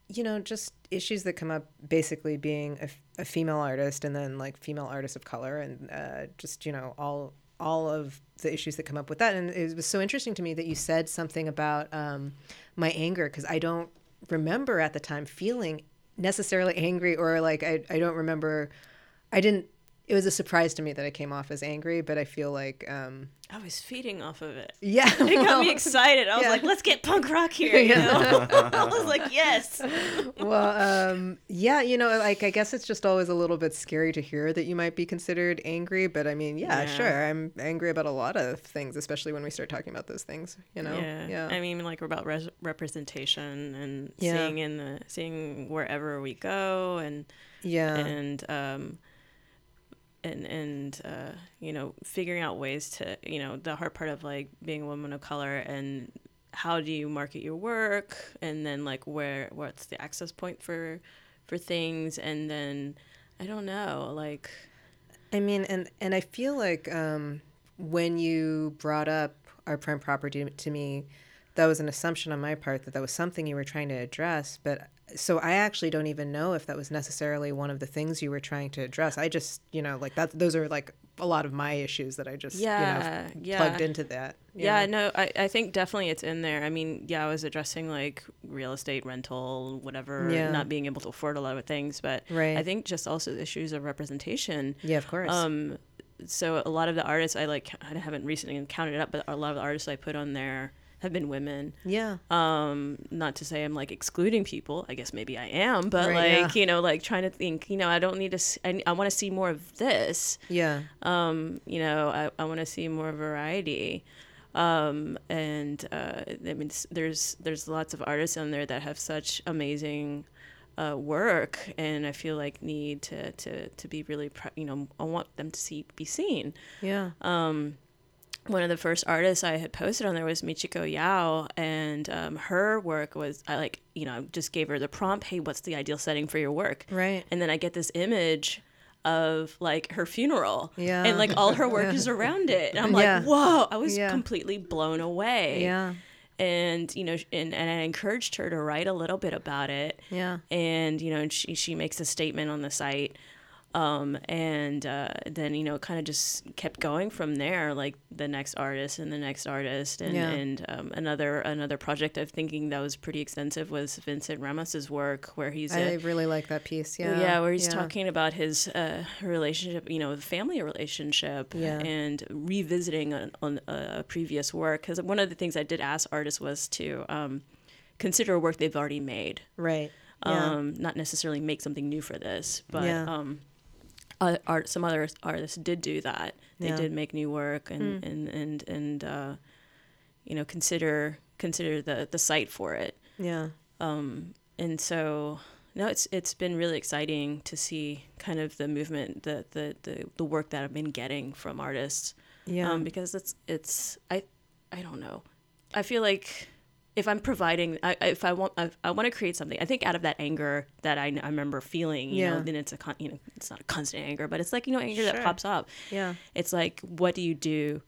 you know, just issues that come up. Basically, being a female artist and then like female artists of color, and uh, just you know all all of the issues that come up with that. And it was so interesting to me that you said something about um, my anger because I don't remember at the time feeling necessarily angry or like I, I don't remember I didn't it was a surprise to me that I came off as angry, but I feel like um I was feeding off of it. yeah. It got me excited. I was yeah. like, let's get punk rock here. You know? I was like, yes. well, um, yeah, you know, like I guess it's just always a little bit scary to hear that you might be considered angry, but I mean, yeah, Yeah. sure, I'm angry about a lot of things, especially when we start talking about those things. You know, Yeah. yeah, I mean, like we're about res- representation and seeing in the seeing wherever we go and yeah, and um and and uh you know figuring out ways to you know the hard part of like being a woman of color and how do you market your work and then like where what's the access point for for things? And then i don't know like I mean, and and I feel like um, when you brought up our prime property to me that was an assumption on my part that that was something you were trying to address. But so I actually don't even know if that was necessarily one of the things you were trying to address. I just, you know, like that. Those are like a lot of my issues that I just, Yeah, you know, yeah. plugged into that. Yeah, know? no, I, I think definitely it's in there. I mean, yeah, I was addressing like real estate rental, whatever, Yeah. not being able to afford a lot of things, but Right. I think just also issues of representation. Yeah, of course. Um, so a lot of the artists I like, I haven't recently counted it up, but a lot of the artists I put on there have been women. yeah. Um, not to say I'm like excluding people. I guess maybe I am, but Right, like yeah. you know, like trying to think. You know, I don't need to. s- I, I want to see more of this Yeah. um, you know, I, I want to see more variety. Um, and uh, I mean, there's there's lots of artists on there that have such amazing uh, work, and I feel like need to to to be really, pr- you know, I want them to see be seen. Yeah. Um, one of the first artists I had posted on there was Michiko Yao, and um, her work was I like you know just gave her the prompt, hey, what's the ideal setting for your work? Right. And then I get this image of like her funeral, Yeah. and like all her work is around it, and I'm like, Yeah. whoa! I was Yeah. completely blown away. Yeah. And you know, and, and I encouraged her to write a little bit about it Yeah. and you know and she she makes a statement on the site um and uh then you know kind of just kept going from there like the next artist and the next artist and Yeah. and um, another another project of thinking that was pretty extensive was Vincent Ramos's work where he's I a, really like that piece. Yeah. yeah, where he's yeah. talking about his uh, relationship, you know, the family relationship, Yeah. and revisiting on, on a previous work. Because one of the things I did ask artists was to um, consider a work they've already made, Right. Yeah. um, not necessarily make something new for this, but um, uh, art, some other artists did do that. They Yeah. did make new work and and and and uh, you know consider consider the the site for it yeah. um, and so no, it's it's been really exciting to see kind of the movement, the the the, the work that I've been getting from artists. Yeah. Um, because it's it's I I don't know. I feel like if I'm providing, I, if I want, I, I want to create something. I think out of that anger that I, I remember feeling, you know, then it's a con, you know, it's not a constant anger, but it's like you know, anger that pops up. Yeah. It's like, what do you do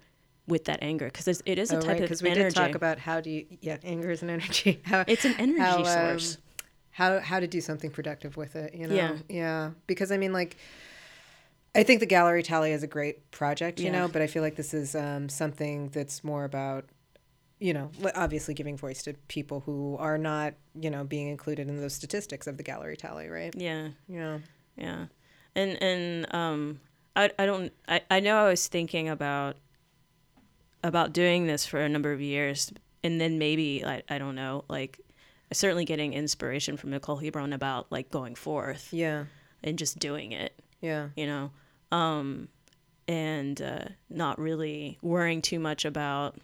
with that anger? Because it is a Oh, type right. of Because we energy. did talk about how do you, yeah, anger is an energy. How, It's an energy how, um, source. how how to do something productive with it you know Yeah. yeah because i mean like i think the gallery tally is a great project you Yeah. know but i feel like this is um, something that's more about you know obviously giving voice to people who are not you know being included in those statistics of the gallery tally right yeah. yeah Yeah. And and um I I don't I, I know I was thinking about about doing this for a number of years and then maybe I, I don't know, like certainly getting inspiration from Micol Hebron about like going forth yeah and just doing it, yeah you know. Um and uh not really worrying too much about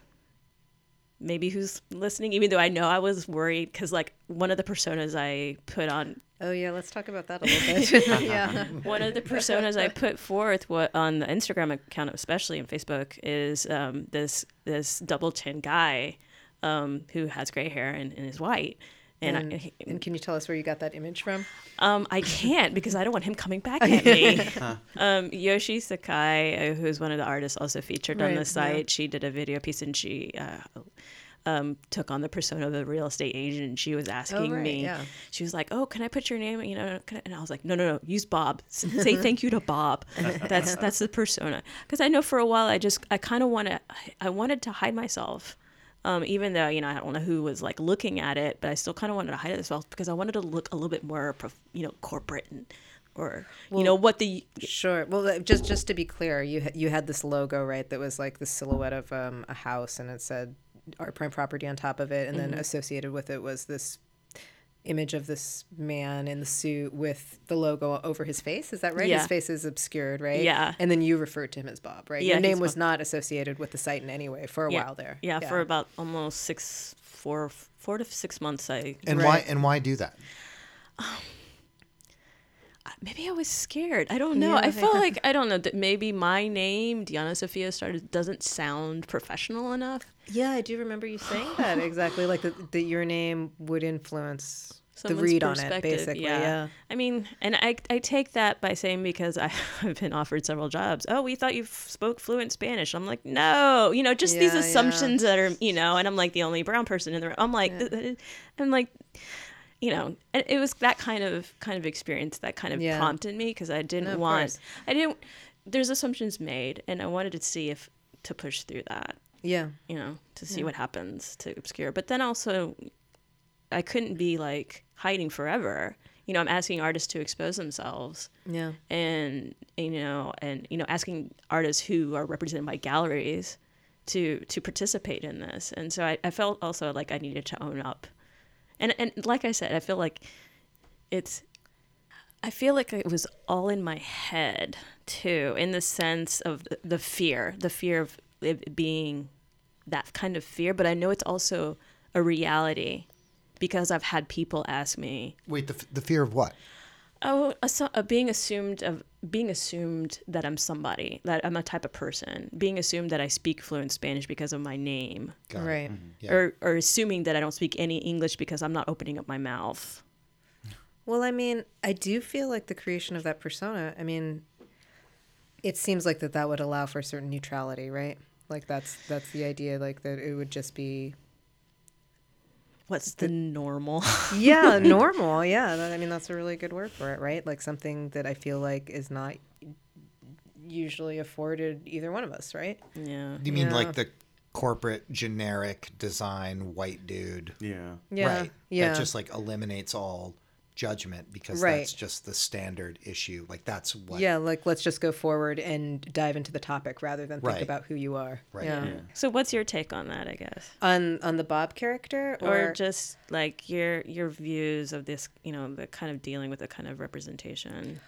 maybe who's listening even though I know I was worried cuz like one of the personas I put on oh yeah let's talk about that a little bit yeah one of the personas I put forth what on the Instagram account, especially in Facebook, is um, this this double chin guy um, who has gray hair and, and is white. And, and, I, and can you tell us where you got that image from um, I can't because I don't want him coming back at me. um, Yoshie Sakai, uh, who's one of the artists also featured on Right, the yeah. site, she did a video piece and she uh, um, took on the persona of a real estate agent. And she was asking Oh, right, me, yeah. she was like, "Oh, can I put your name? You know?" Can I? And I was like, "No, no, no. Use Bob. S- Say thank you to Bob. That's that's the persona." Because I know for a while I just I kind of want to I wanted to hide myself. Um, even though you know I don't know who was like looking at it, but I still kind of wanted to hide it as well because I wanted to look a little bit more, prof- you know, corporate and or you know what the Sure. Well, uh, just just to be clear, you you had this logo right that was like the silhouette of um, a house, and it said art prime property on top of it, and Mm-hmm. then associated with it was this image of this man in the suit with the logo over his face. Is that right? Yeah. His face is obscured, right? Yeah. And then you referred to him as Bob, right? Yeah, Your name was Bob. not associated with the site in any way for a yeah, while there. Yeah, for about almost six, four, four to six months. I And why and why do that? Um, uh, maybe I was scared. I don't know. Yeah. I felt like I don't know that maybe my name Diana-Sofia started doesn't sound professional enough. Yeah, I do remember you saying that exactly, like that, that your name would influence someone's read on it, basically, yeah. I mean, and I I take that by saying because I, I've been offered several jobs. Oh, we thought you spoke fluent Spanish. I'm like, no, you know, just these Yeah, yeah. assumptions that are, you know, and I'm like the only brown person in the room. I'm like, I'm like, you know, and it was that kind of kind of experience that kind of Yeah. prompted me because I didn't No, want, course. I didn't. There's assumptions made, and I wanted to see if to push through that Yeah. you know, to see what happens to obscure. But then also, I couldn't be like hiding forever. You know, I'm asking artists to expose themselves, Yeah. and you know, and you know, asking artists who are represented by galleries to to participate in this. And so I, I felt also like I needed to own up. And and like I said, I feel like it's I feel like it was all in my head too, in the sense of the, the fear, the fear of it being that kind of fear. But I know it's also a reality because I've had people ask me, Wait, the, f- the fear of what? "Oh, assu- uh, being assumed of being assumed that I'm somebody, that I'm a type of person, being assumed that I speak fluent Spanish because of my name, Got it. Right. Yeah. or or assuming that I don't speak any English because I'm not opening up my mouth." Well, I mean, I do feel like the creation of that persona, I mean, it seems like that that would allow for a certain neutrality, right? Like that's that's the idea like that it would just be What's the normal? yeah, normal. Yeah, that, I mean that's a really good word for it, right? Like something that I feel like is not usually afforded either one of us, right? yeah. Do you mean Yeah. like the corporate generic design white dude? Yeah. Yeah. Right. Yeah. That just like eliminates all judgment because Right. that's just the standard issue. Like that's what. yeah, like let's just go forward and dive into the topic rather than think Right. about who you are. Right. Yeah. Yeah. So what's your take on that, I guess? On on the Bob character Or, just like your your views of this, you know, the kind of dealing with the kind of representation.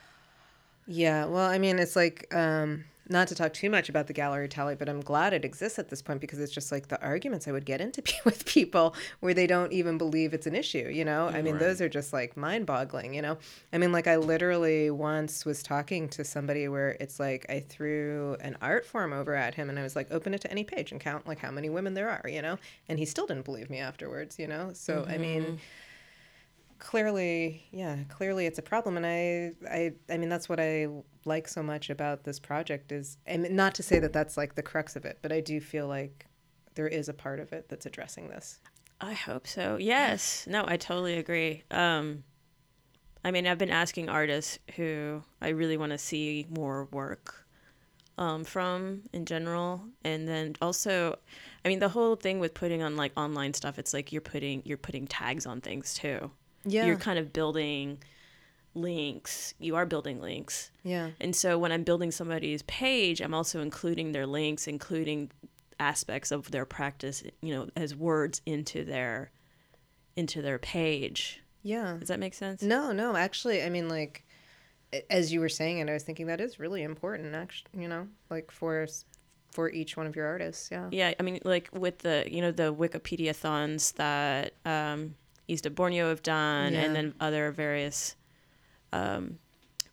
Yeah, well, I mean, it's like um, not to talk too much about the gallery tally, but I'm glad it exists at this point because it's just like the arguments I would get into with people where they don't even believe it's an issue. You know, I mean, those are just like mind-boggling. You know, I mean, like I literally once was talking to somebody where it's like I threw an Artforum over at him and I was like, open it to any page and count like how many women there are. You know, and he still didn't believe me afterwards. You know, so I mean mm-hmm. Clearly yeah clearly it's a problem and i i i mean that's what i like so much about this project is and not to say that that's like the crux of it but i do feel like there is a part of it that's addressing this I hope so. Yes. No, I totally agree. Um I mean, I've been asking artists who I really want to see more work um, from in general, and then also, I mean, the whole thing with putting on like online stuff, it's like you're putting you're putting tags on things too. Yeah. You're kind of building links. You are building links. yeah And so when I'm building somebody's page, I'm also including their links, including aspects of their practice, you know, as words into their into their page. yeah Does that make sense? no no actually i mean like as you were saying it i was thinking that is really important actually you know like for for each one of your artists yeah Yeah, I mean, like with the you know the Wikipedia thons that um, East of Borneo have done, Yeah. and then other various um,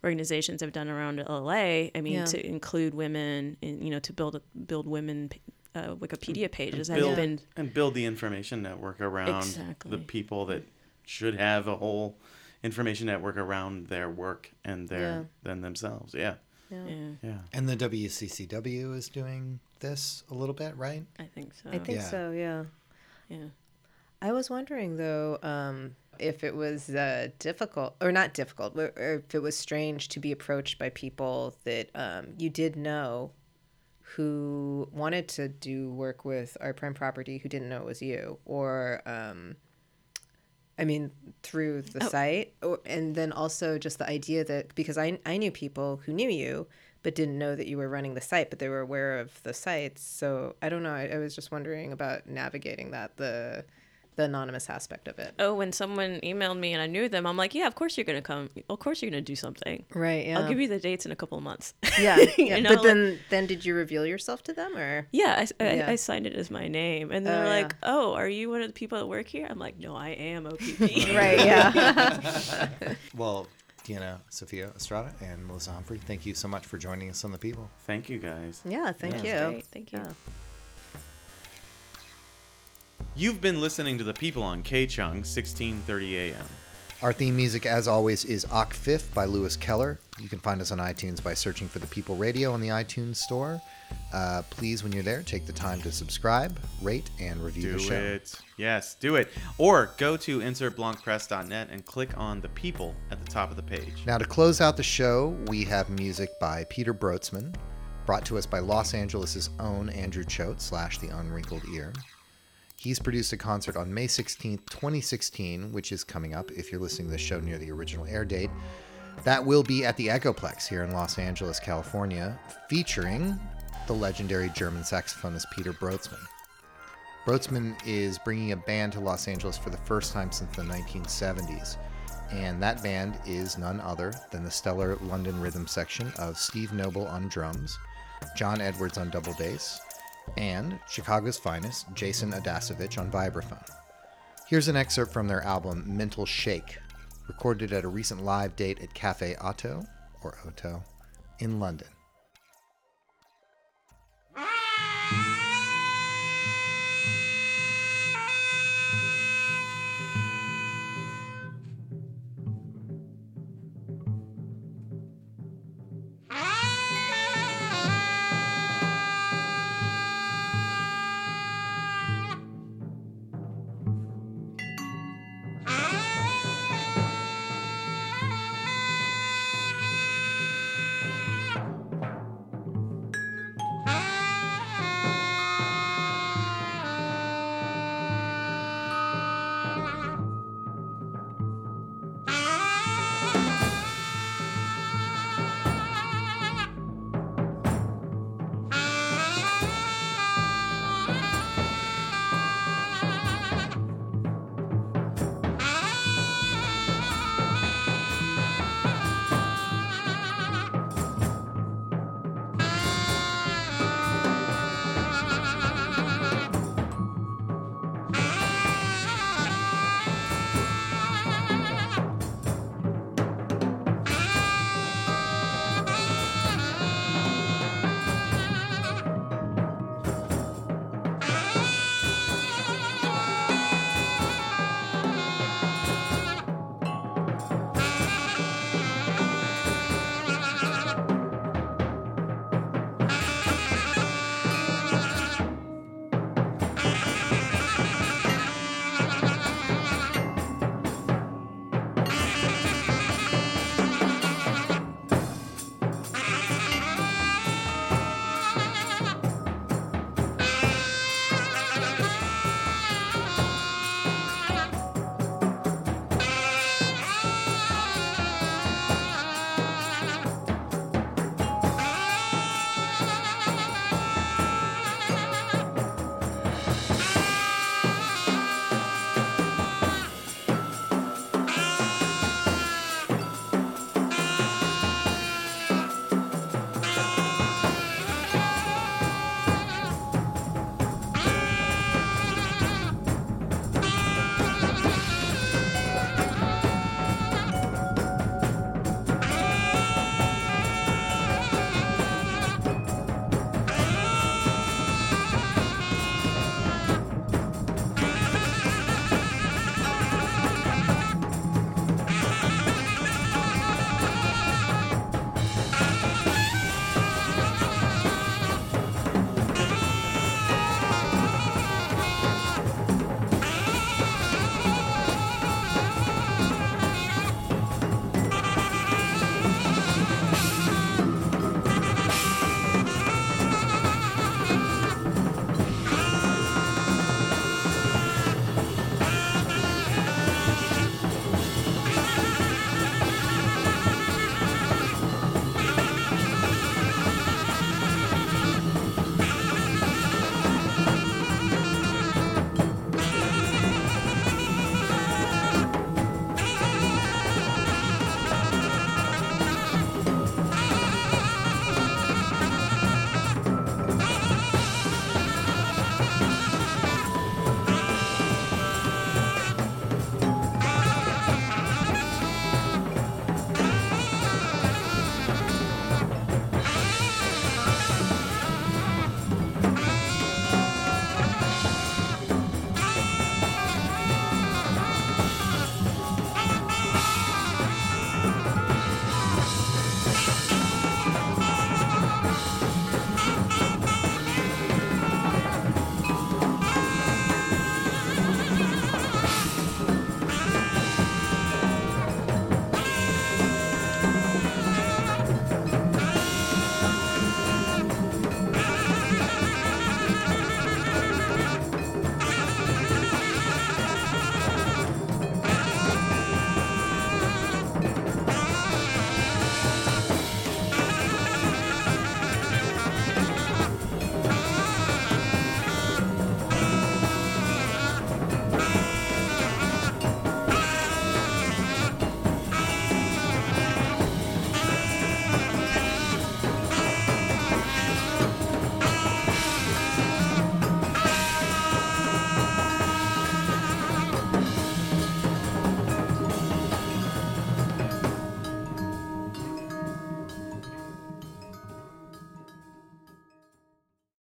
organizations have done around LA. I mean, Yeah. to include women, in, you know, to build build women uh, Wikipedia pages has Build, been and build the information network around Exactly. the people that should have a whole information network around their work and their Yeah. than themselves. Yeah. yeah, yeah, Yeah. And the WCCW is doing this a little bit, right? I think so. i think Yeah. so yeah yeah. I was wondering though um, if it was uh, difficult or not difficult, but or if it was strange to be approached by people that um, you did know who wanted to do work with our prime property who didn't know it was you, or um, I mean through the site, or, and then also just the idea that because I I knew people who knew you but didn't know that you were running the site, but they were aware of the sites. So I don't know. I, I was just wondering about navigating that the the anonymous aspect of it. Oh, when someone emailed me and I knew them, I'm like, yeah, of course you're gonna come. Of course you're gonna do something. Right. Yeah. I'll give you the dates in a couple of months. Yeah. You yeah. know, but like- then then did you reveal yourself to them or? Yeah, I, I, Yeah. I signed it as my name, and they're Oh, like, yeah. "Oh, are you one of the people that work here?" I'm like, "No, I am OPP." Right. Yeah. Well, Diana, Sofia Estrada, and Malisa Humphrey, thank you so much for joining us on The People. Thank you guys. yeah. Thank Yeah, you. great. Thank you. You've been listening to the people on KCHUNG 1630 AM. Our theme music, as always, is Ock Fifth by Lewis Keller. You can find us on iTunes by searching for The People Radio on the iTunes Store. Uh, please, when you're there, take the time to subscribe, rate, and review Do the show. Do it. Yes, do it. Or go to insertblancpress.net and click on the people at the top of the page. Now, to close out the show, we have music by Peter Brotzmann, brought to us by Los Angeles' own Andrew Choate slash The Unwrinkled Ear. He's produced a concert on May 16th, 2016, which is coming up if you're listening to the show near the original air date. That will be at the Echoplex here in Los Angeles, California, featuring the legendary German saxophonist Peter Brotzmann. Brotzmann is bringing a band to Los Angeles for the first time since the 1970s, and that band is none other than the stellar London rhythm section of Steve Noble on drums, John Edwards on double bass, and Chicago's finest, Jason Adasiewicz on vibraphone. Here's an excerpt from their album Mental Shake, recorded at a recent live date at Cafe Oto, or Otto, in London.